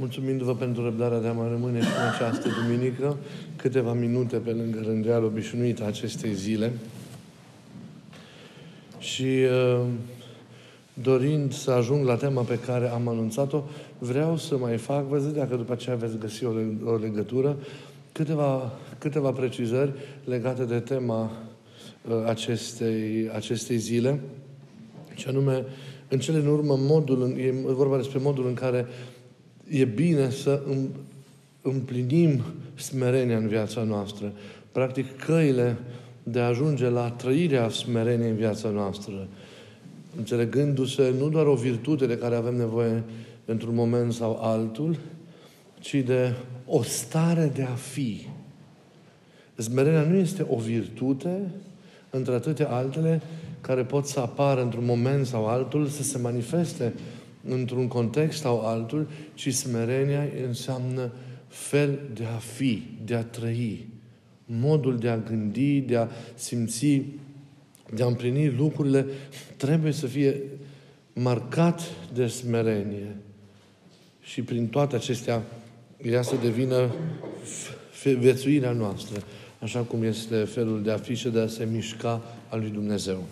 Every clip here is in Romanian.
mulțumindu-vă pentru răbdarea de a mai rămâne și în această duminică câteva minute pe lângă rânduială obișnuită acestei zile. Și uh, dorind să ajung la tema pe care am anunțat-o, vreau să mai fac, vedeți dacă după aceea veți găsi o, o legătură, câteva, câteva precizări legate de tema uh, acestei, acestei zile, și anume, în cele în urmă, modul, e vorba despre modul în care e bine să împlinim smerenia în viața noastră. Practic, căile de a ajunge la trăirea smereniei în viața noastră. Înțelegându-se nu doar o virtute de care avem nevoie într-un moment sau altul, ci de o stare de a fi. Smerenia nu este o virtute între atâtea altele care pot să apară într-un moment sau altul, să se manifeste într-un context sau altul, ci smerenia înseamnă fel de a fi, de a trăi, modul de a gândi, de a simți, de a împlini lucrurile, trebuie să fie marcat de smerenie. Și prin toate acestea, ea să devină viețuirea noastră, așa cum este felul de a fi și de a se mișca al lui Dumnezeu.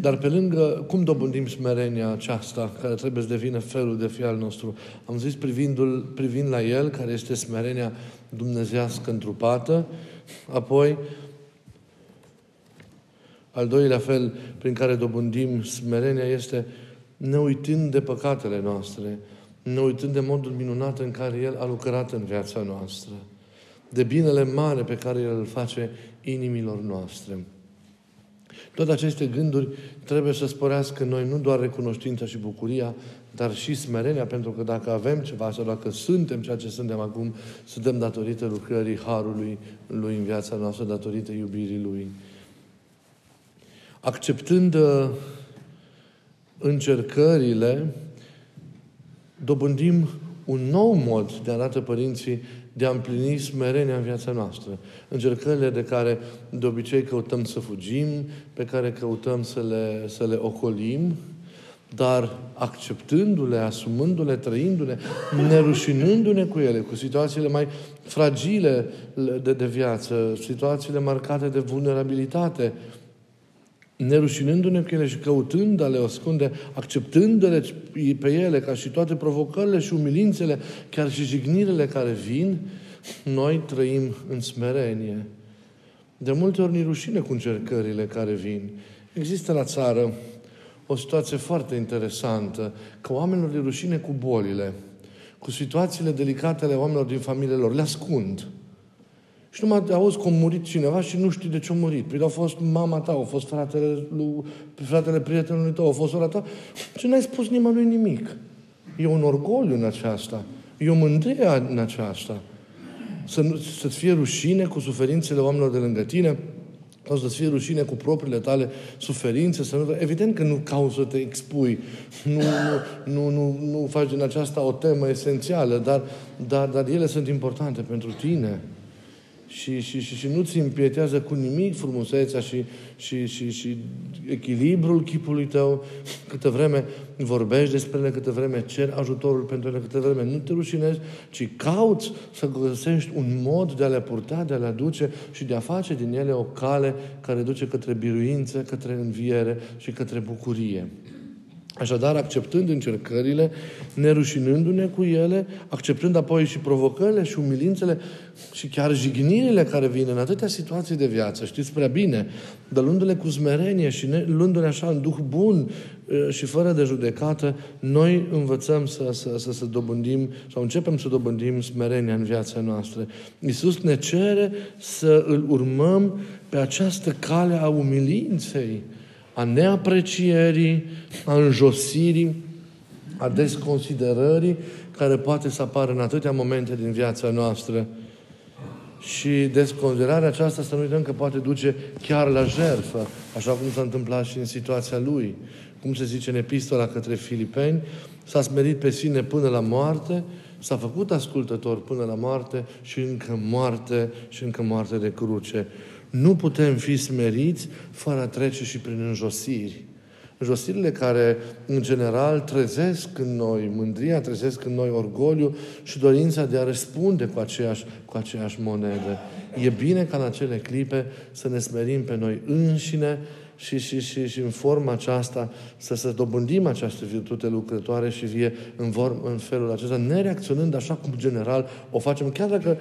Dar pe lângă cum dobândim smerenia aceasta, care trebuie să devină felul de fi al nostru, am zis privindul, privind la El, care este smerenia dumnezească întrupată, apoi al doilea fel prin care dobândim smerenia este ne uitând de păcatele noastre, ne uitând de modul minunat în care El a lucrat în viața noastră, de binele mare pe care El îl face inimilor noastre. Toate aceste gânduri trebuie să sporească noi nu doar recunoștința și bucuria, dar și smerenia, pentru că dacă avem ceva sau dacă suntem ceea ce suntem acum, suntem datorită lucrării Harului Lui în viața noastră, datorită iubirii Lui. Acceptând uh, încercările, dobândim un nou mod de arată părinții de a împlini smerenia în viața noastră. Încercările de care de obicei căutăm să fugim, pe care căutăm să le, să le ocolim, dar acceptându-le, asumându-le, trăindu-le, nerușinându-ne cu ele, cu situațiile mai fragile de, de viață, situațiile marcate de vulnerabilitate, nerușinându-ne cu ele și căutând a le ascunde, acceptându-le pe ele ca și toate provocările și umilințele, chiar și jignirele care vin, noi trăim în smerenie. De multe ori ni rușine cu încercările care vin. Există la țară o situație foarte interesantă, că oamenilor le rușine cu bolile, cu situațiile delicate ale oamenilor din familiile lor, le ascund. Și numai auzi că a murit cineva și nu știi de ce a murit. Păi a fost mama ta, a fost fratele, lui, fratele prietenului tău, a fost sora ta. Și n-ai spus nimănui nimic. E un orgoliu în aceasta. E o mândrie în aceasta. Să, să-ți fie rușine cu suferințele oamenilor de lângă tine, sau să-ți fie rușine cu propriile tale suferințe, să nu... Evident că nu cauți să te expui, nu, nu, nu, nu, nu faci din aceasta o temă esențială, dar, dar, dar ele sunt importante pentru tine și, și, și, și nu-ți împietează cu nimic frumusețea și, și, și, și echilibrul chipului tău, câtă vreme vorbești despre ele, câtă vreme cer ajutorul pentru ele, câtă vreme nu te rușinezi, ci cauți să găsești un mod de a le purta, de a le aduce și de a face din ele o cale care duce către biruință, către înviere și către bucurie. Așadar, acceptând încercările, nerușinându-ne cu ele, acceptând apoi și provocările și umilințele și chiar jignirile care vin în atâtea situații de viață, știți prea bine, dar luându-le cu smerenie și luându-le așa în duh bun și fără de judecată, noi învățăm să, să, să, să dobândim sau începem să dobândim smerenia în viața noastră. Iisus ne cere să îl urmăm pe această cale a umilinței, a neaprecierii, a înjosirii, a desconsiderării care poate să apară în atâtea momente din viața noastră. Și desconsiderarea aceasta, să nu uităm că poate duce chiar la jertfă, așa cum s-a întâmplat și în situația lui. Cum se zice în epistola către filipeni, s-a smerit pe sine până la moarte, s-a făcut ascultător până la moarte și încă moarte și încă moarte de cruce. Nu putem fi smeriți fără a trece și prin înjosiri. Înjosirile care, în general, trezesc în noi mândria, trezesc în noi orgoliu și dorința de a răspunde cu aceeași, cu aceeași monedă. E bine ca în acele clipe să ne smerim pe noi înșine și, și, și, și în forma aceasta să, să dobândim această virtute lucrătoare și vie în, vor, în felul acesta, nereacționând așa cum general o facem, chiar dacă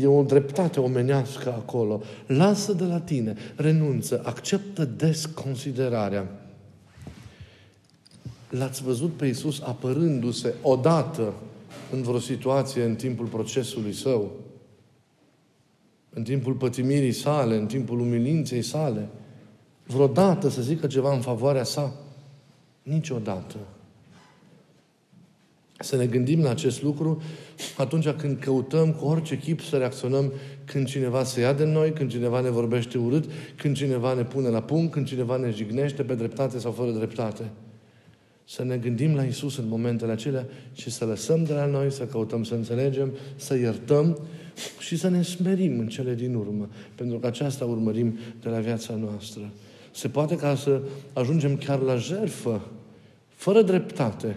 E o dreptate omenească acolo. Lasă de la tine, renunță, acceptă desconsiderarea. L-ați văzut pe Iisus apărându-se odată în vreo situație în timpul procesului său? În timpul pătimirii sale, în timpul umilinței sale? Vreodată să zică ceva în favoarea sa? Niciodată. Să ne gândim la acest lucru atunci când căutăm cu orice chip să reacționăm când cineva se ia de noi, când cineva ne vorbește urât, când cineva ne pune la punct, când cineva ne jignește pe dreptate sau fără dreptate. Să ne gândim la Isus în momentele acelea și să lăsăm de la noi, să căutăm să înțelegem, să iertăm și să ne smerim în cele din urmă. Pentru că aceasta urmărim de la viața noastră. Se poate ca să ajungem chiar la jertfă, fără dreptate,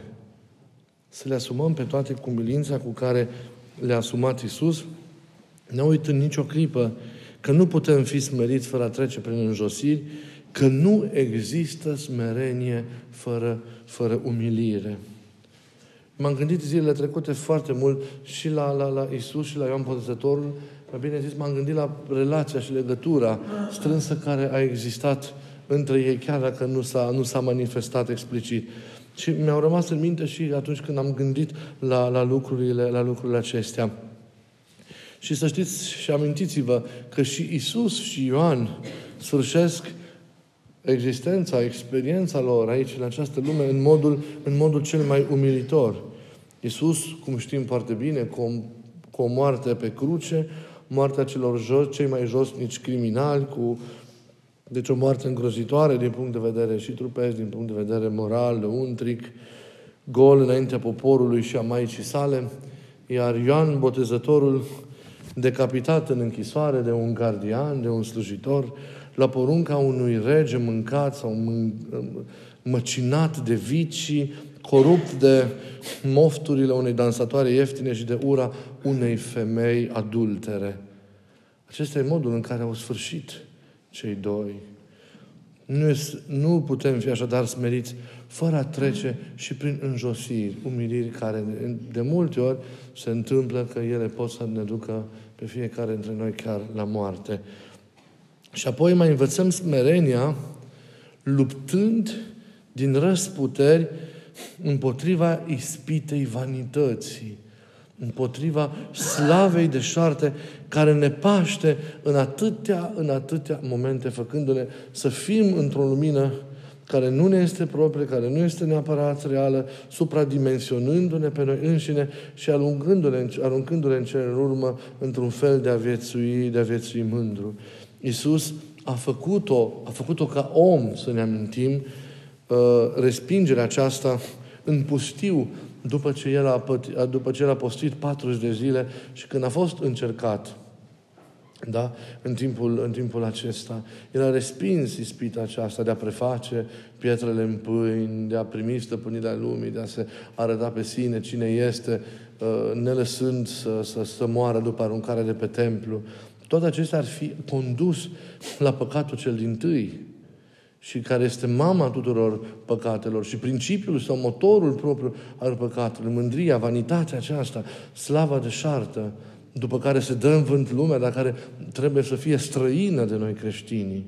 să le asumăm pe toate cu milința cu care le-a asumat Isus, ne uitând nicio clipă că nu putem fi smeriți fără a trece prin înjosiri, că nu există smerenie fără, fără umilire. M-am gândit zilele trecute foarte mult și la, la, la Isus și la Ioan Botezătorul, mai bine zis, m-am gândit la relația și legătura strânsă care a existat între ei, chiar dacă nu s-a, nu s-a manifestat explicit. Și mi-au rămas în minte și atunci când am gândit la, la, lucrurile, la lucrurile acestea. Și să știți și amintiți-vă că și Isus și Ioan sfârșesc existența, experiența lor aici, în această lume, în modul, în modul cel mai umilitor. Isus, cum știm foarte bine, cu o, cu o moarte pe cruce, moartea celor jos, cei mai josnici criminali, cu deci o moarte îngrozitoare din punct de vedere și trupesc, din punct de vedere moral, untric, gol înaintea poporului și a Maicii sale, iar Ioan Botezătorul, decapitat în închisoare de un gardian, de un slujitor, la porunca unui rege mâncat sau măcinat de vicii, corupt de mofturile unei dansatoare ieftine și de ura unei femei adultere. Acesta e modul în care au sfârșit cei doi. Nu, nu putem fi așadar smeriți fără a trece și prin înjosiri, umiliri care de multe ori se întâmplă că ele pot să ne ducă pe fiecare dintre noi chiar la moarte. Și apoi mai învățăm smerenia luptând din răsputeri împotriva ispitei vanității împotriva slavei de șarte care ne paște în atâtea, în atâtea momente, făcându-ne să fim într-o lumină care nu ne este proprie, care nu este neapărat reală, supradimensionându-ne pe noi înșine și aruncându-le, aruncându-le în cele în urmă într-un fel de a viețui, de a viețui mândru. Iisus a făcut-o, a făcut-o ca om, să ne amintim, uh, respingerea aceasta în pustiu, după ce el a, după ce el a postit 40 de zile și când a fost încercat, da? În timpul, în timpul acesta. El a respins ispita aceasta de a preface pietrele în pâini, de a primi stăpânirea lumii, de a se arăta pe sine cine este, uh, ne lăsând să, să, să moară după aruncarea de pe templu. Toate acestea ar fi condus la păcatul cel din tâi și care este mama tuturor păcatelor și principiul sau motorul propriu al păcatelor, mândria, vanitatea aceasta, slava de șartă, după care se dă în vânt lumea, dar care trebuie să fie străină de noi creștinii.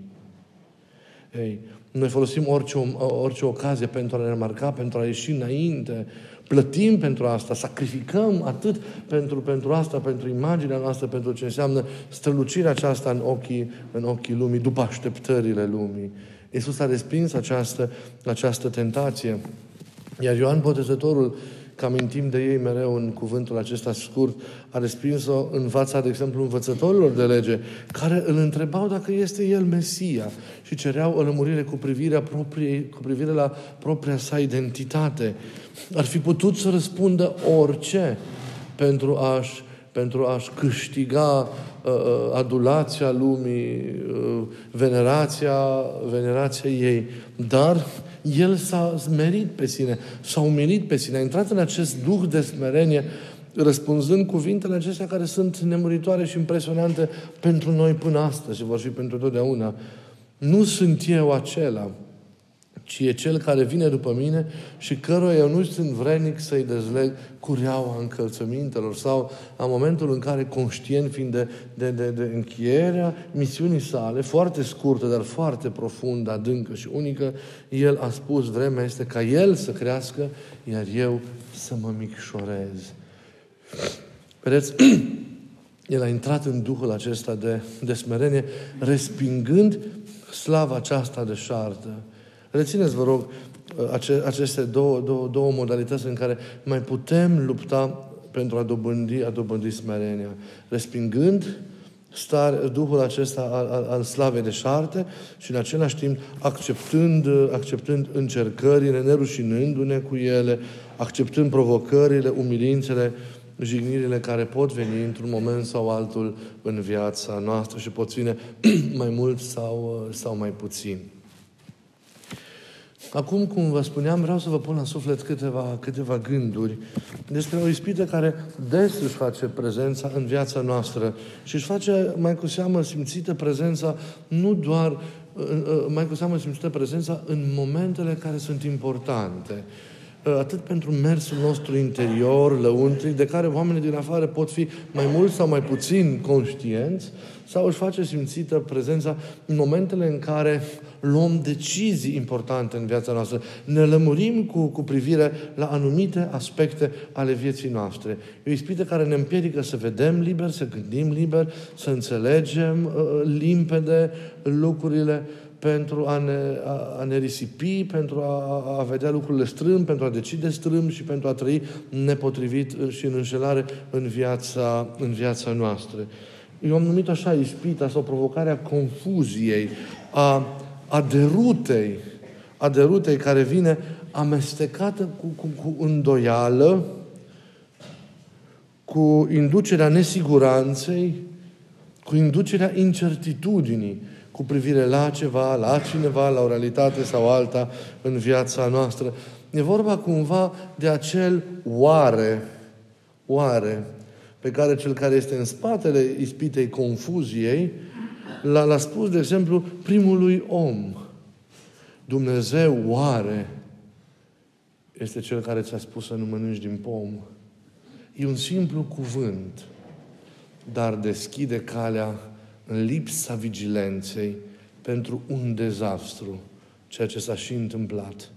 Ei, noi folosim orice, orice ocazie pentru a ne remarca, pentru a ieși înainte, plătim pentru asta, sacrificăm atât pentru, pentru asta, pentru imaginea noastră, pentru ce înseamnă strălucirea aceasta în ochii, în ochii lumii, după așteptările lumii. Iisus a respins această, această tentație. Iar Ioan Botezătorul, că amintim de ei mereu în cuvântul acesta scurt, a respins-o în fața, de exemplu, învățătorilor de lege, care îl întrebau dacă este el Mesia și cereau o lămurire cu privire, propriei, cu privire la propria sa identitate. Ar fi putut să răspundă orice pentru a-și pentru a-și câștiga uh, uh, adulația lumii, uh, venerația, venerația ei. Dar El s-a smerit pe sine, s-a umilit pe sine, a intrat în acest duh de smerenie, răspunzând cuvintele acestea care sunt nemuritoare și impresionante pentru noi până astăzi și vor fi pentru totdeauna. Nu sunt eu acela, ci e cel care vine după mine și căruia eu nu sunt vrednic să-i dezleg cureaua încălțămintelor sau la momentul în care, conștient fiind de, de, de, de încheierea misiunii sale, foarte scurtă, dar foarte profundă, adâncă și unică, el a spus, vremea este ca el să crească, iar eu să mă micșorez. Vedeți, el a intrat în Duhul acesta de, de smerenie, respingând slava aceasta de șartă. Rețineți, vă rog, ace, aceste două, două, două modalități în care mai putem lupta pentru a dobândi, a dobândi smerenia. Respingând stare, Duhul acesta al, al, al slavei de șarte și în același timp acceptând, acceptând încercările, nerușinându-ne cu ele, acceptând provocările, umilințele, jignirile care pot veni într-un moment sau altul în viața noastră și pot vine mai mult sau, sau mai puțin. Acum, cum vă spuneam, vreau să vă pun la suflet câteva, câteva gânduri despre o ispită care des își face prezența în viața noastră și își face mai cu seamă simțită prezența nu doar, mai cu seamă simțită prezența în momentele care sunt importante, Uh, atât pentru mersul nostru interior, lăuntric, de care oamenii din afară pot fi mai mult sau mai puțin conștienți, sau își face simțită prezența în momentele în care luăm decizii importante în viața noastră. Ne lămurim cu, cu privire la anumite aspecte ale vieții noastre. E o ispită care ne împiedică să vedem liber, să gândim liber, să înțelegem uh, limpede lucrurile, pentru a ne, a, a ne risipi, pentru a, a vedea lucrurile strâmb, pentru a decide strâmb și pentru a trăi nepotrivit și în înșelare în viața, în viața noastră. Eu am numit așa ispita sau provocarea confuziei, a, a derutei, a derutei care vine amestecată cu, cu, cu îndoială, cu inducerea nesiguranței, cu inducerea incertitudinii cu privire la ceva, la cineva, la o realitate sau alta în viața noastră. E vorba cumva de acel oare, oare, pe care cel care este în spatele ispitei confuziei l-a, l-a spus, de exemplu, primului om. Dumnezeu oare este cel care ți-a spus să nu mănânci din pom. E un simplu cuvânt, dar deschide calea în lipsa vigilenței pentru un dezastru, ceea ce s-a și întâmplat.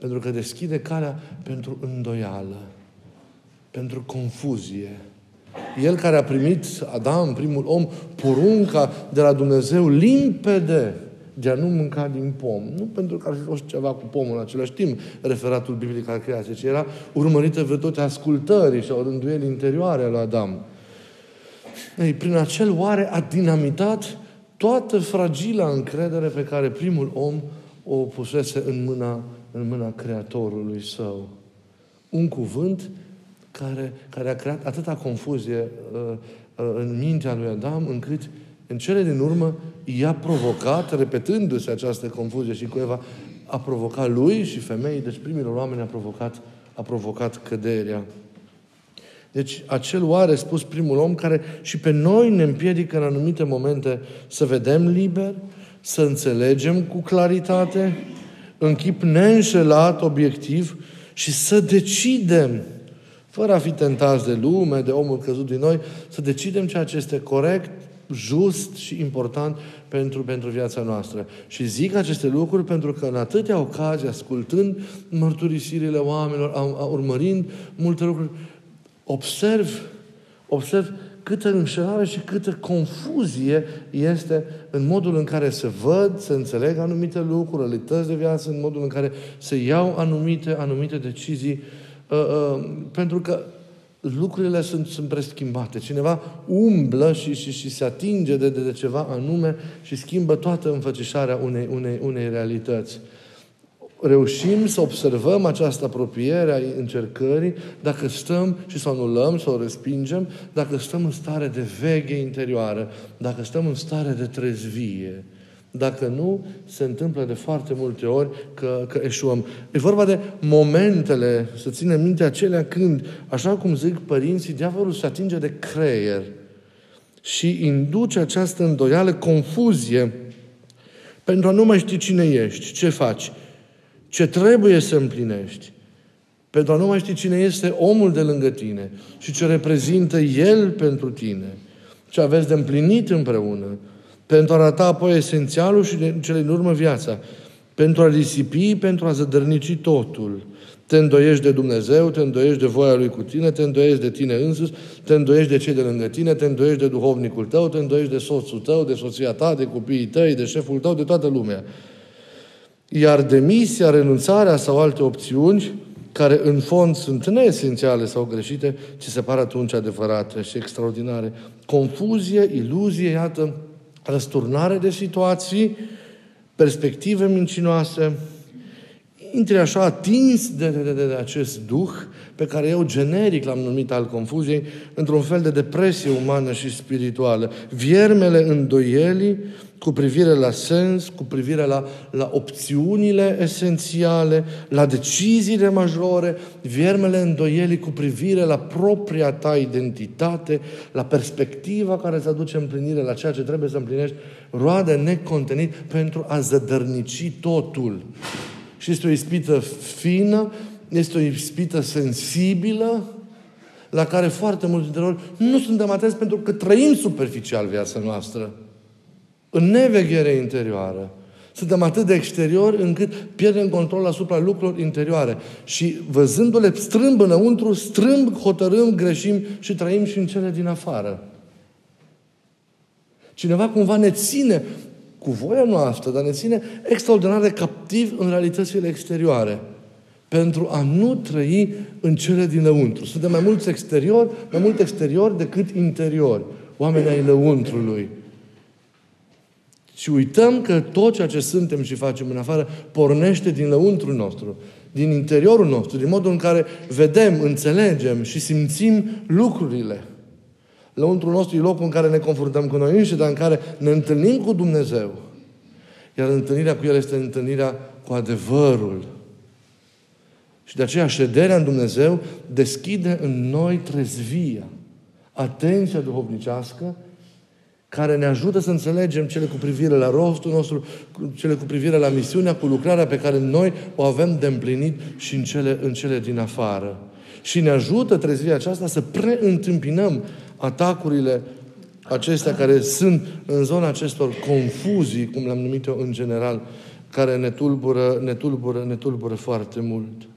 Pentru că deschide calea pentru îndoială, pentru confuzie. El care a primit, Adam, primul om, porunca de la Dumnezeu limpede de a nu mânca din pom. Nu pentru că ar fi fost ceva cu pomul în același timp, referatul biblic al creației, ci era urmărită virtutea ascultării și a rânduielii interioare a lui Adam. Ei, prin acel oare a dinamitat toată fragila încredere pe care primul om o pusese în mâna, în mâna Creatorului său. Un cuvânt care, care a creat atâta confuzie uh, uh, în mintea lui Adam, încât în cele din urmă i-a provocat, repetându-se această confuzie și cu Eva, a provocat lui și femeii, deci primilor oameni a provocat, a provocat căderea. Deci acel oare spus primul om care și pe noi ne împiedică în anumite momente să vedem liber, să înțelegem cu claritate, în chip neînșelat, obiectiv și să decidem, fără a fi tentați de lume, de omul căzut din noi, să decidem ceea ce este corect, just și important pentru, pentru viața noastră. Și zic aceste lucruri pentru că în atâtea ocazii, ascultând mărturisirile oamenilor, a, a, urmărind multe lucruri, observ, observ câtă înșelare și câtă confuzie este în modul în care se văd, se înțeleg anumite lucruri, realități de viață, în modul în care se iau anumite, anumite decizii, uh, uh, pentru că lucrurile sunt, sunt preschimbate. Cineva umblă și, și, și se atinge de, de, de ceva anume și schimbă toată înfățișarea unei, unei, unei realități reușim să observăm această apropiere a încercării dacă stăm și să o anulăm, să o respingem, dacă stăm în stare de veche interioară, dacă stăm în stare de trezvie. Dacă nu, se întâmplă de foarte multe ori că, că eșuăm. E vorba de momentele, să ținem minte acelea când, așa cum zic părinții, diavolul se atinge de creier și induce această îndoială, confuzie, pentru a nu mai ști cine ești, ce faci, ce trebuie să împlinești, pentru a nu mai ști cine este omul de lângă tine și ce reprezintă el pentru tine, ce aveți de împlinit împreună, pentru a arata apoi esențialul și de cele din urmă viața, pentru a risipi, pentru a zădărnici totul. Te îndoiești de Dumnezeu, te îndoiești de voia Lui cu tine, te îndoiești de tine însuți, te îndoiești de cei de lângă tine, te îndoiești de duhovnicul tău, te îndoiești de soțul tău, de soția ta, de copiii tăi, de șeful tău, de toată lumea. Iar demisia, renunțarea sau alte opțiuni, care în fond sunt neesențiale sau greșite, ci se par atunci adevărate și extraordinare. Confuzie, iluzie, iată, răsturnare de situații, perspective mincinoase, intri așa atins de, de, de, de acest duh pe care eu generic l-am numit al confuziei, într-un fel de depresie umană și spirituală. Viermele îndoielii cu privire la sens, cu privire la, la opțiunile esențiale, la deciziile majore, viermele îndoielii cu privire la propria ta identitate, la perspectiva care îți aduce împlinire, la ceea ce trebuie să împlinești, roade necontenit pentru a zădărnici totul. Și este o ispită fină, este o ispită sensibilă, la care foarte mulți dintre noi nu suntem atenți pentru că trăim superficial viața noastră. În neveghere interioară. Suntem atât de exterior încât pierdem control asupra lucrurilor interioare. Și văzându-le strâmb înăuntru, strâmb, hotărâm, greșim și trăim și în cele din afară. Cineva cumva ne ține cu voia noastră, dar ne ține extraordinar de captiv în realitățile exterioare. Pentru a nu trăi în cele dinăuntru. Suntem mai mulți exterior, mai mult exterior decât interior. Oamenii ai lăuntrului. Și uităm că tot ceea ce suntem și facem în afară pornește din lăuntru nostru, din interiorul nostru, din modul în care vedem, înțelegem și simțim lucrurile. Lăuntrul nostru e locul în care ne confruntăm cu noi înșine, dar în care ne întâlnim cu Dumnezeu. Iar întâlnirea cu El este întâlnirea cu adevărul. Și de aceea șederea în Dumnezeu deschide în noi trezvia, atenția duhovnicească, care ne ajută să înțelegem cele cu privire la rostul nostru, cele cu privire la misiunea, cu lucrarea pe care noi o avem de împlinit și în cele, în cele din afară. Și ne ajută trezvia aceasta să preîntâmpinăm atacurile acestea care sunt în zona acestor confuzii, cum le-am numit eu în general, care ne tulbură, ne tulbură, ne tulbură foarte mult.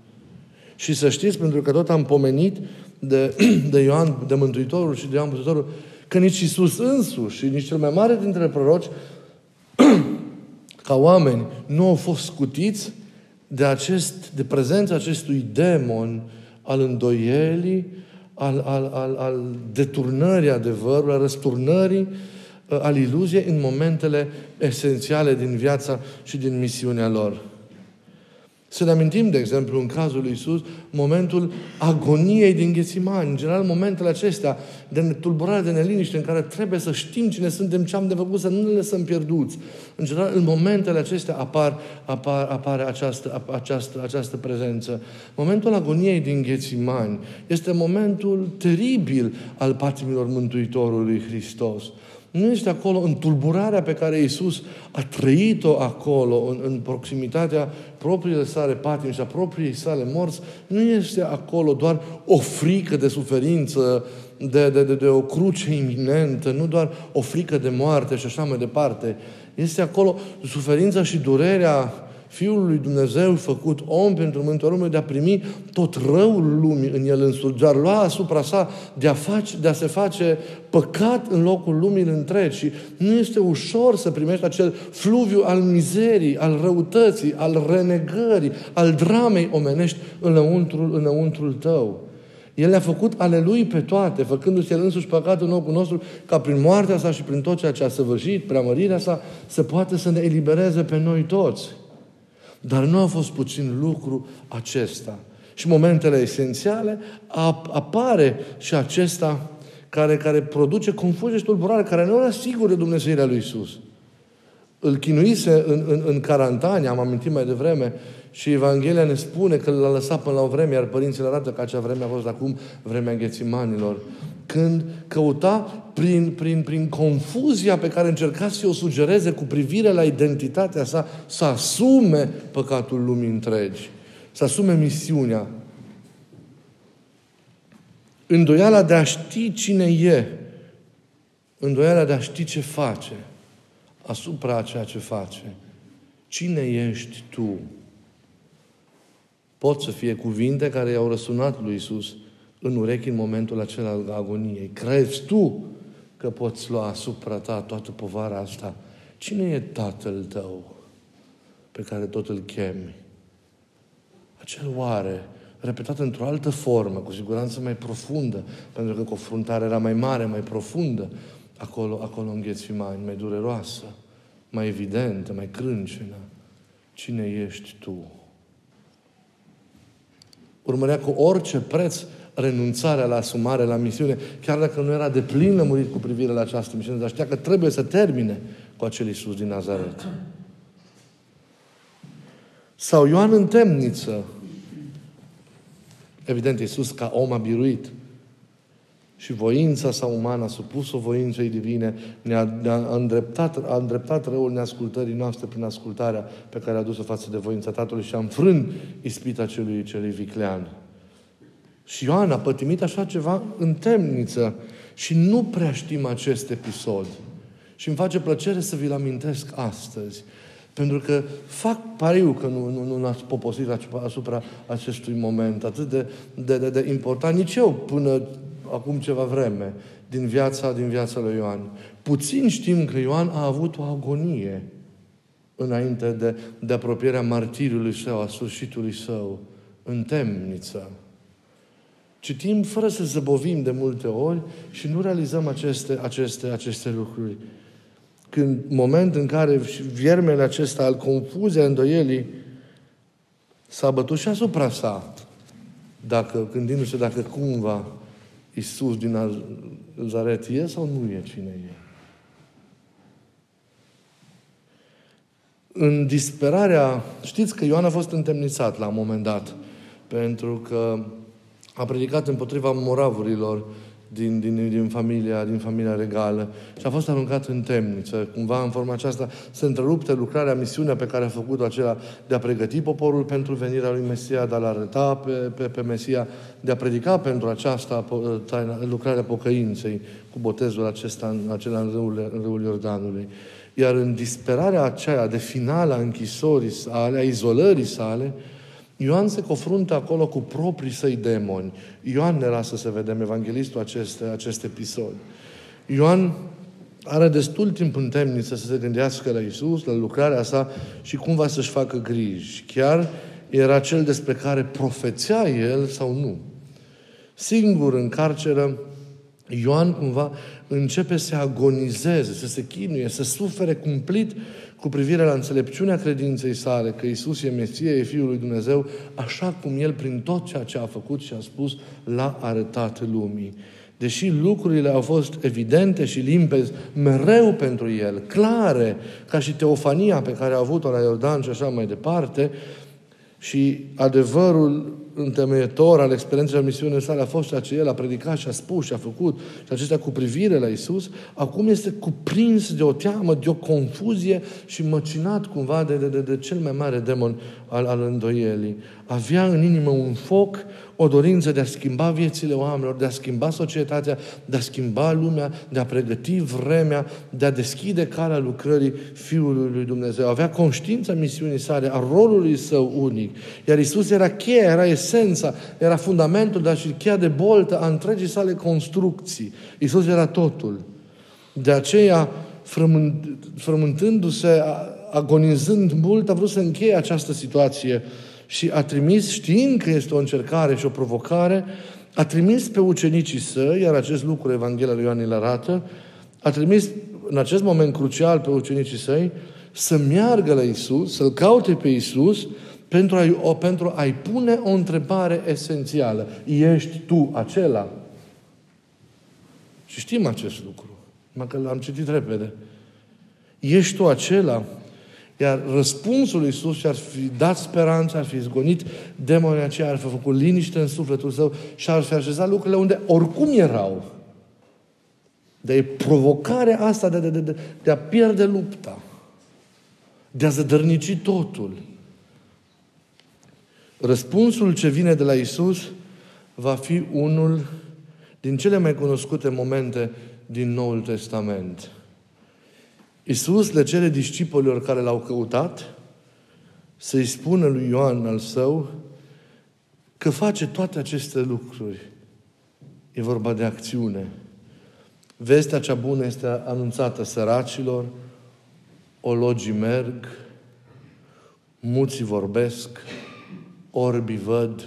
Și să știți, pentru că tot am pomenit de, de Ioan, de Mântuitorul și de Ioan Mântuitorul, că nici Iisus însuși și nici cel mai mare dintre proroci, ca oameni, nu au fost scutiți de, acest, de prezența acestui demon al îndoielii, al, al, al, al deturnării adevărului, al răsturnării, uh, al iluziei în momentele esențiale din viața și din misiunea lor. Să ne amintim, de exemplu, în cazul lui Isus, momentul agoniei din Ghețimani. În general, momentele acestea de tulburare, de neliniște, în care trebuie să știm cine suntem, ce am de făcut, să nu ne lăsăm pierduți. În general, în momentele acestea apar, apar, apare această, această, această prezență. Momentul agoniei din Ghețimani este momentul teribil al patimilor Mântuitorului Hristos. Nu este acolo în tulburarea pe care Iisus a trăit-o acolo, în, în proximitatea propriilor sale patimi și a propriei sale morți. Nu este acolo doar o frică de suferință, de, de, de, de o cruce iminentă, nu doar o frică de moarte și așa mai departe. Este acolo suferința și durerea Fiul lui Dumnezeu făcut om pentru mântuirea lumii, de a primi tot răul lumii în el însuși, de a lua asupra sa, de a, face, de a se face păcat în locul lumii întregi. Și nu este ușor să primești acel fluviu al mizerii, al răutății, al renegării, al dramei omenești înăuntrul, înăuntrul tău. El le-a făcut ale Lui pe toate, făcându-se El însuși păcat în locul nostru, ca prin moartea sa și prin tot ceea ce a săvârșit, preamărirea sa, să poată să ne elibereze pe noi toți. Dar nu a fost puțin lucru acesta. Și momentele esențiale apare și acesta care, care produce confuzie și tulburare, care nu asigură Dumnezeirea lui Isus. îl chinuise în, în, în carantane, am amintit mai devreme, și Evanghelia ne spune că l-a lăsat până la o vreme, iar părinții arată că acea vreme a fost acum vremea înghețimanilor. Când căuta prin, prin, prin confuzia pe care încerca să o sugereze cu privire la identitatea sa, să asume păcatul lumii întregi, să asume misiunea. Îndoiala de a ști cine e, îndoiala de a ști ce face, asupra a ceea ce face. Cine ești tu? Pot să fie cuvinte care i-au răsunat lui Isus în urechi în momentul acela al agoniei. Crezi tu că poți lua asupra ta toată povara asta? Cine e Tatăl tău pe care tot îl chemi? Acel oare, repetat într-o altă formă, cu siguranță mai profundă, pentru că confruntarea era mai mare, mai profundă, acolo, acolo în Ghețimani, mai dureroasă, mai evidentă, mai crâncenă. Cine ești tu? Urmărea cu orice preț renunțarea la asumare, la misiune, chiar dacă nu era de plin lămurit cu privire la această misiune, dar știa că trebuie să termine cu acel Iisus din Nazaret. Sau Ioan în temniță. Evident, Iisus ca om a biruit și voința sa umană a supus-o voinței divine, ne-a, ne-a îndreptat, a îndreptat răul neascultării noastre prin ascultarea pe care a adus-o față de voința Tatălui și a înfrânt ispita celui, celui viclean. Și Ioan a pătimit așa ceva în temniță și nu prea știm acest episod. Și îmi face plăcere să vi-l amintesc astăzi. Pentru că fac pariu că nu, nu, nu ați poposit asupra acestui moment atât de, de, de, de important. Nici eu până acum ceva vreme din viața, din viața lui Ioan. Puțin știm că Ioan a avut o agonie înainte de, de apropierea martiriului său, a sfârșitului său, în temniță. Citim fără să zăbovim de multe ori și nu realizăm aceste, aceste, aceste lucruri. Când moment în care viermele acesta al confuziei, îndoielii, s-a bătut și asupra sa, dacă, gândindu-se dacă cumva Iisus din Nazaret e sau nu e cine e? În disperarea, știți că Ioan a fost întemnițat la un moment dat, pentru că a predicat împotriva moravurilor din, din, din, familia, din familia regală și a fost aruncat în temniță. Cumva, în forma aceasta, se întrerupte lucrarea, misiunea pe care a făcut-o acela de a pregăti poporul pentru venirea lui Mesia, de a-L arăta pe, pe, pe Mesia, de a predica pentru aceasta taina, lucrarea pocăinței cu botezul acesta, acela în râul, în râul Iordanului. Iar în disperarea aceea de finală a închisorii sale, a izolării sale, Ioan se confruntă acolo cu proprii săi demoni. Ioan ne lasă să vedem evanghelistul acest, acest episod. Ioan are destul timp în temniță să se gândească la Isus, la lucrarea sa și cum va să-și facă griji. Chiar era cel despre care profețea el sau nu. Singur în carceră, Ioan cumva începe să agonizeze, să se chinuie, să sufere cumplit cu privire la înțelepciunea credinței sale că Isus e Mesie, e Fiul lui Dumnezeu, așa cum El, prin tot ceea ce a făcut și a spus, l-a arătat lumii. Deși lucrurile au fost evidente și limpezi mereu pentru El, clare, ca și teofania pe care a avut-o la Iordan și așa mai departe, și adevărul întemeietor al experienței misiunii sale a fost ceea ce el a predicat și a spus și a făcut și acestea cu privire la Isus, acum este cuprins de o teamă, de o confuzie și măcinat cumva de, de, de, de cel mai mare demon al, al îndoielii. Avea în inimă un foc, o dorință de a schimba viețile oamenilor, de a schimba societatea, de a schimba lumea, de a pregăti vremea, de a deschide calea lucrării Fiului lui Dumnezeu. Avea conștiința misiunii sale, a rolului său unic. Iar Isus era cheia, era esența, era fundamentul, dar și cheia de boltă a întregii sale construcții. Isus era totul. De aceea, frământându-se, agonizând mult, a vrut să încheie această situație și a trimis, știind că este o încercare și o provocare, a trimis pe ucenicii săi, iar acest lucru Evanghelia lui Ioan îl arată, a trimis în acest moment crucial pe ucenicii săi să meargă la Isus, să-L caute pe Isus, pentru a-i, o, pentru a-i pune o întrebare esențială. Ești tu acela? Și știm acest lucru. Numai că l-am citit repede. Ești tu acela? Iar răspunsul lui Iisus și-ar fi dat speranță, ar fi zgonit demonii aceia, ar fi făcut liniște în sufletul său și ar fi așezat lucrurile unde oricum erau. Dar e provocarea asta de, de, de, de a pierde lupta. De a zădărnici totul. Răspunsul ce vine de la Isus va fi unul din cele mai cunoscute momente din Noul Testament. Isus le cere discipolilor care l-au căutat să-i spună lui Ioan al său că face toate aceste lucruri. E vorba de acțiune. Vestea cea bună este anunțată săracilor, ologii merg, muții vorbesc, orbii văd.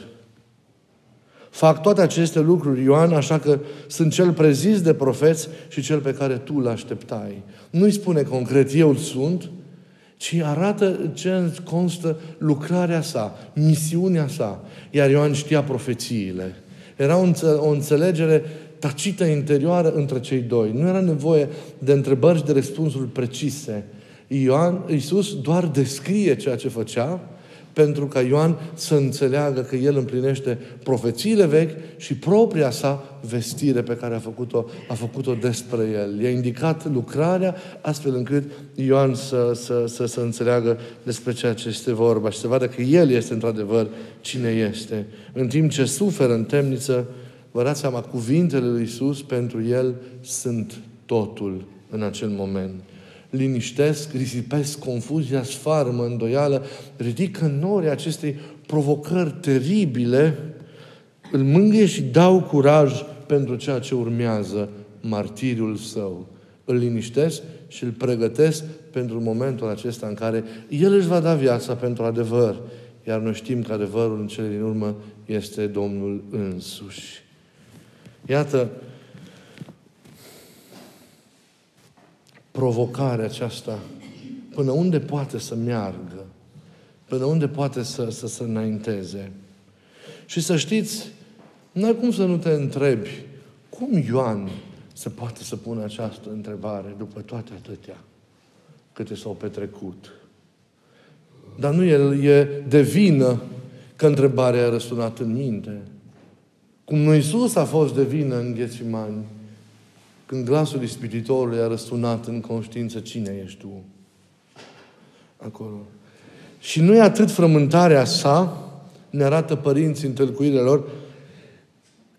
Fac toate aceste lucruri, Ioan, așa că sunt cel prezis de profeți și cel pe care tu îl așteptai. Nu-i spune concret, eu sunt, ci arată ce constă lucrarea sa, misiunea sa. Iar Ioan știa profețiile. Era o înțelegere tacită interioară între cei doi. Nu era nevoie de întrebări și de răspunsuri precise. Ioan, Iisus doar descrie ceea ce făcea pentru ca Ioan să înțeleagă că el împlinește profețiile vechi și propria sa vestire pe care a făcut-o, a făcut-o despre el. I-a indicat lucrarea astfel încât Ioan să, să, să, să înțeleagă despre ceea ce este vorba și să vadă că el este într-adevăr cine este. În timp ce suferă în temniță, vă dați seama, cuvintele lui Isus pentru el sunt totul în acel moment liniștesc, risipesc confuzia, sfarmă, îndoială, ridică nori acestei provocări teribile, îl mângâie și dau curaj pentru ceea ce urmează martiriul său. Îl liniștesc și îl pregătesc pentru momentul acesta în care El își va da viața pentru adevăr. Iar noi știm că adevărul în cele din urmă este Domnul însuși. Iată, provocarea aceasta, până unde poate să meargă, până unde poate să, să să înainteze. Și să știți, nu ai cum să nu te întrebi, cum Ioan se poate să pună această întrebare după toate atâtea câte s-au petrecut. Dar nu el e de vină că întrebarea a răsunat în minte. Cum nu Iisus a fost de vină în Ghețimani, când glasul ispititorului a răsunat în conștiință, cine ești tu? Acolo. Și nu e atât frământarea sa, ne arată părinții în tălcuirile lor,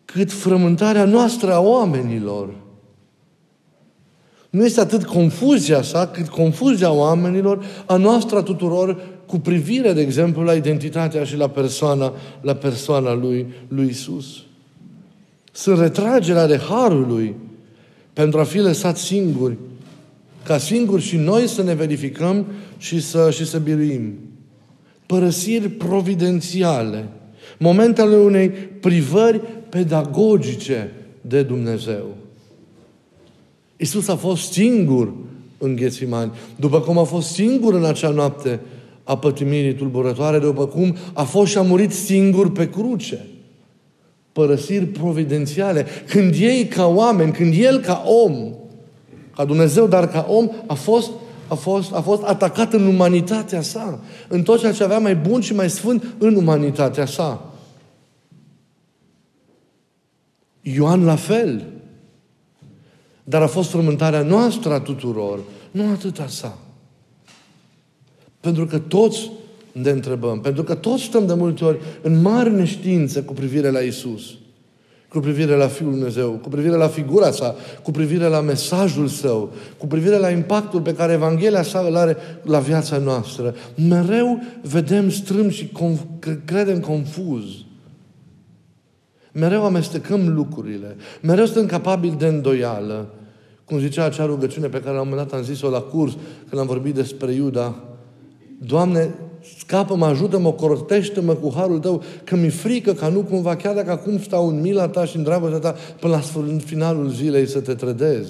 cât frământarea noastră a oamenilor. Nu este atât confuzia sa, cât confuzia oamenilor, a noastră a tuturor, cu privire, de exemplu, la identitatea și la persoana, la persoana lui, lui Isus. Sunt retragerea de harului pentru a fi lăsat singuri, ca singuri și noi să ne verificăm și să, și să biruim. Părăsiri providențiale, momentele unei privări pedagogice de Dumnezeu. Isus a fost singur în Ghețimani, după cum a fost singur în acea noapte a pătimirii tulburătoare, după cum a fost și a murit singur pe cruce părăsiri providențiale. Când ei ca oameni, când el ca om, ca Dumnezeu, dar ca om, a fost, a fost, a fost atacat în umanitatea sa. În tot ceea ce avea mai bun și mai sfânt în umanitatea sa. Ioan la fel. Dar a fost frământarea noastră a tuturor, nu atâta sa. Pentru că toți ne întrebăm. Pentru că toți stăm de multe ori în mare neștiință cu privire la Isus, cu privire la Fiul Dumnezeu, cu privire la figura sa, cu privire la mesajul său, cu privire la impactul pe care Evanghelia sa îl are la viața noastră. Mereu vedem strâm și conf- credem confuz. Mereu amestecăm lucrurile. Mereu suntem capabili de îndoială. Cum zicea acea rugăciune pe care la un moment dat am zis-o la curs, când am vorbit despre Iuda. Doamne, Scapă-mă, ajută-mă, cortește-mă cu harul tău, că mi-e frică ca nu cumva, chiar dacă acum stau în mila ta și în dragostea ta, până la finalul zilei să te trădez.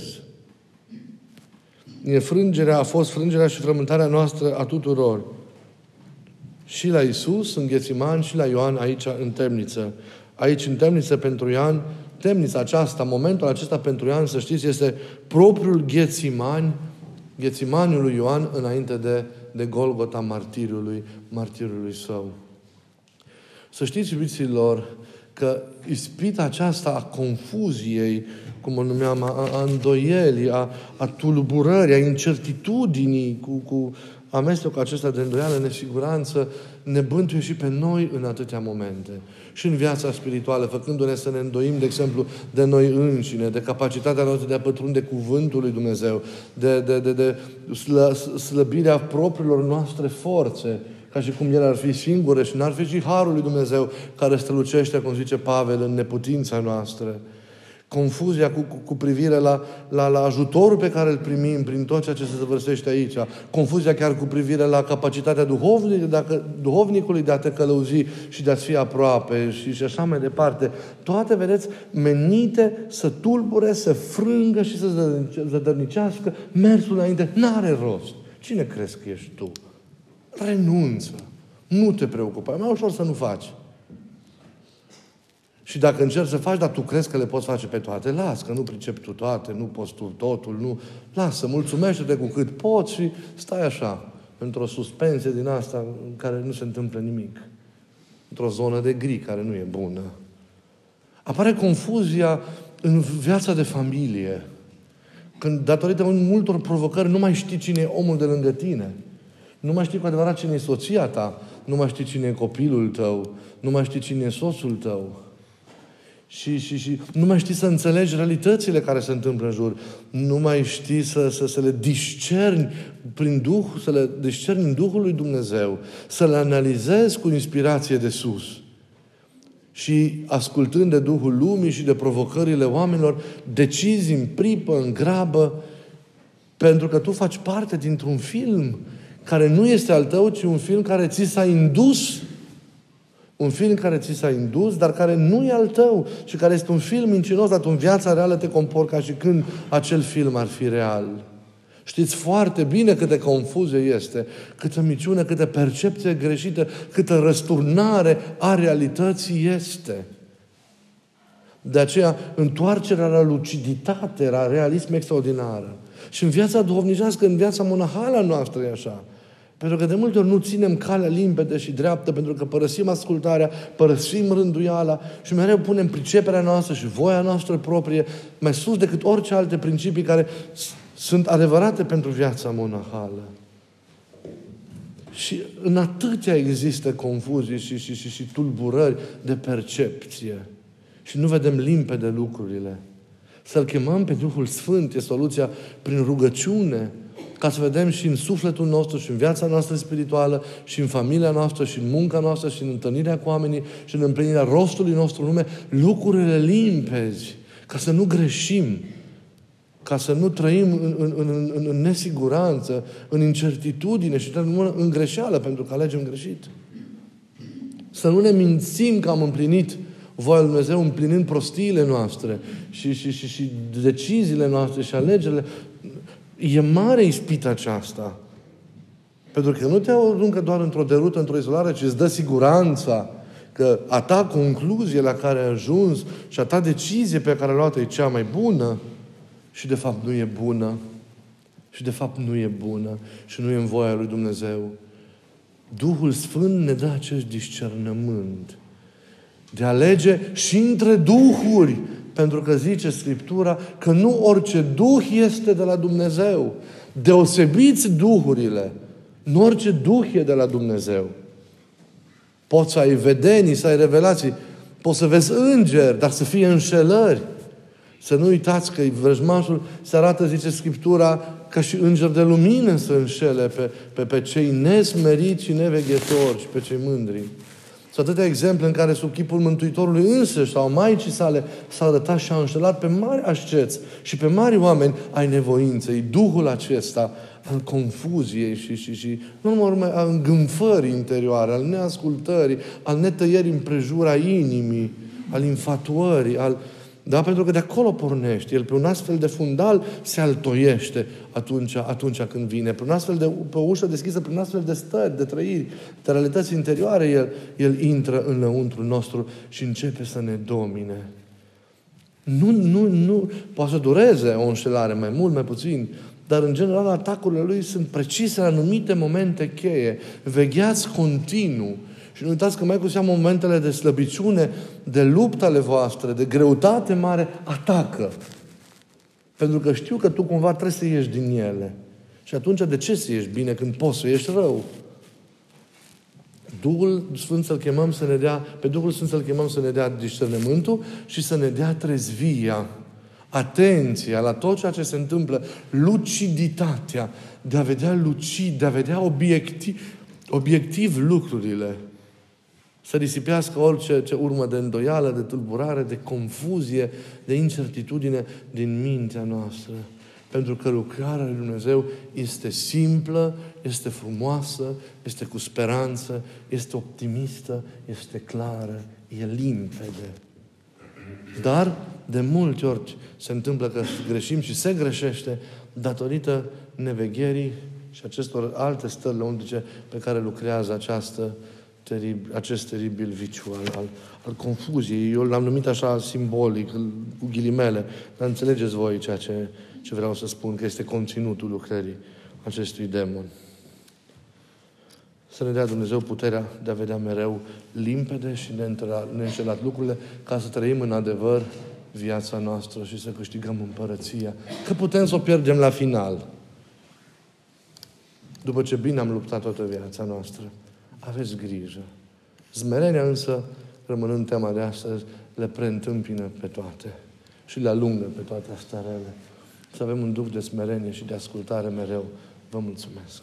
E frângerea, a fost frângerea și frământarea noastră a tuturor. Și la Isus, în Ghețiman, și la Ioan, aici, în temniță. Aici, în temniță, pentru Ioan, temnița aceasta, momentul acesta pentru Ioan, să știți, este propriul Ghețiman Ghețimaniul lui Ioan înainte de, de Golgota martirului, martirului său. Să știți, iubiților, că ispita aceasta a confuziei, cum o numeam, a, a îndoielii, a, a tulburării, a incertitudinii cu, cu amestecul acesta de îndoială, nesiguranță, ne bântuie și pe noi în atâtea momente. Și în viața spirituală, făcându-ne să ne îndoim, de exemplu, de noi înșine, de capacitatea noastră de a pătrunde cuvântul lui Dumnezeu, de, de, de, de slă, slăbirea propriilor noastre forțe, ca și cum El ar fi singure și n-ar fi și Harul lui Dumnezeu care strălucește, cum zice Pavel, în neputința noastră confuzia cu, cu, cu privire la, la, la ajutorul pe care îl primim prin tot ceea ce se săvârșește aici, confuzia chiar cu privire la capacitatea duhovnic, dacă, duhovnicului de a te călăuzi și de a-ți fi aproape și, și așa mai departe. Toate, vedeți, menite să tulbure, să frângă și să zădărnicească mersul înainte. N-are rost. Cine crezi că ești tu? Renunță. Nu te preocupa. E mai ușor să nu faci. Și dacă încerci să faci, dar tu crezi că le poți face pe toate, las, că nu pricepi tu toate, nu poți tu totul, nu... Lasă, mulțumește-te cu cât poți și stai așa, într-o suspensie din asta în care nu se întâmplă nimic. Într-o zonă de gri care nu e bună. Apare confuzia în viața de familie. Când, datorită multor provocări, nu mai știi cine e omul de lângă tine. Nu mai știi cu adevărat cine e soția ta. Nu mai știi cine e copilul tău. Nu mai știi cine e soțul tău și, și, și nu mai știi să înțelegi realitățile care se întâmplă în jur. Nu mai știi să, să, să le discerni prin Duh, să le discerni în Duhul lui Dumnezeu, să le analizezi cu inspirație de sus. Și ascultând de Duhul lumii și de provocările oamenilor, decizi în pripă, în grabă, pentru că tu faci parte dintr-un film care nu este al tău, ci un film care ți s-a indus un film care ți s-a indus, dar care nu e al tău și care este un film mincinos, dar tu în viața reală te compor ca și când acel film ar fi real. Știți foarte bine câtă confuzie este, câtă miciune, câtă percepție greșită, câtă răsturnare a realității este. De aceea, întoarcerea la luciditate, la realism extraordinară. Și în viața duhovnicească, în viața monahală noastră e așa. Pentru că de multe ori nu ținem calea limpede și dreaptă, pentru că părăsim ascultarea, părăsim rânduiala și mereu punem priceperea noastră și voia noastră proprie mai sus decât orice alte principii care sunt adevărate pentru viața monahală. Și în atâtea există confuzii și, și, și, și tulburări de percepție. Și nu vedem limpede lucrurile. Să-L chemăm pe Duhul Sfânt e soluția prin rugăciune, ca să vedem și în sufletul nostru, și în viața noastră spirituală, și în familia noastră, și în munca noastră, și în întâlnirea cu oamenii, și în împlinirea rostului nostru în lume, lucrurile limpezi, ca să nu greșim, ca să nu trăim în, în, în, în, în nesiguranță, în incertitudine și în greșeală, pentru că alegem greșit. Să nu ne mințim că am împlinit voia lui Dumnezeu împlinind prostiile noastre și, și, și, și deciziile noastre și alegerile. E mare ispita aceasta. Pentru că nu te aruncă doar într-o derută, într-o izolare, ci îți dă siguranța că a ta concluzie la care ai ajuns și a ta decizie pe care a luat-o e cea mai bună și de fapt nu e bună. Și de fapt nu e bună și nu e în voia lui Dumnezeu. Duhul Sfânt ne dă acest discernământ de a alege și între duhuri pentru că zice Scriptura că nu orice duh este de la Dumnezeu. Deosebiți duhurile. Nu orice duh e de la Dumnezeu. Poți să ai vedenii, să ai revelații. Poți să vezi îngeri, dar să fie înșelări. Să nu uitați că vrăjmașul se arată, zice Scriptura, ca și înger de lumină să înșele pe, pe, pe cei nesmeriți și neveghetori și pe cei mândri. Sunt atâtea exemple în care sub chipul Mântuitorului însăși sau Maicii sale s-a arătat și a înșelat pe mari asceți și pe mari oameni ai nevoinței. Duhul acesta al confuziei și, și, și nu numai urmă, al îngânfării interioare, al neascultării, al netăierii împrejura inimii, al infatuării, al, da? Pentru că de acolo pornește. El pe un astfel de fundal se altoiește atunci, atunci când vine. Pe, un astfel de, pe o ușă deschisă, prin astfel de stări, de trăiri, de realități interioare, el, el intră în lăuntru nostru și începe să ne domine. Nu, nu, nu. Poate să dureze o înșelare mai mult, mai puțin, Dar, în general, atacurile lui sunt precise la anumite momente cheie. Vegheați continuu. Și nu uitați că mai cu seamă momentele de slăbiciune, de luptă ale voastre, de greutate mare, atacă. Pentru că știu că tu cumva trebuie să ieși din ele. Și atunci de ce să ieși bine când poți să ieși rău? Duhul Sfânt să-L chemăm să ne dea, pe Duhul Sfânt să-L chemăm să ne dea discernământul și să ne dea trezvia, atenția la tot ceea ce se întâmplă, luciditatea, de a vedea lucid, de a vedea obiectiv, obiectiv lucrurile. Să risipească orice ce urmă de îndoială, de tulburare, de confuzie, de incertitudine din mintea noastră. Pentru că lucrarea lui Dumnezeu este simplă, este frumoasă, este cu speranță, este optimistă, este clară, e limpede. Dar, de multe ori se întâmplă că greșim și se greșește datorită nevegherii și acestor alte stări lăuntrice pe care lucrează această terib, acest teribil viciu al, al, al confuziei. Eu l-am numit așa simbolic, cu ghilimele, dar înțelegeți voi ceea ce, ce vreau să spun, că este conținutul lucrării acestui demon. Să ne dea Dumnezeu puterea de a vedea mereu limpede și neîncelat lucrurile, ca să trăim în adevăr viața noastră și să câștigăm împărăția. Că putem să o pierdem la final. După ce bine am luptat toată viața noastră. Aveți grijă. Zmerenia însă, rămânând tema de astăzi, le preîntâmpină pe toate și le alungă pe toate astea rele. Să avem un duh de smerenie și de ascultare mereu. Vă mulțumesc!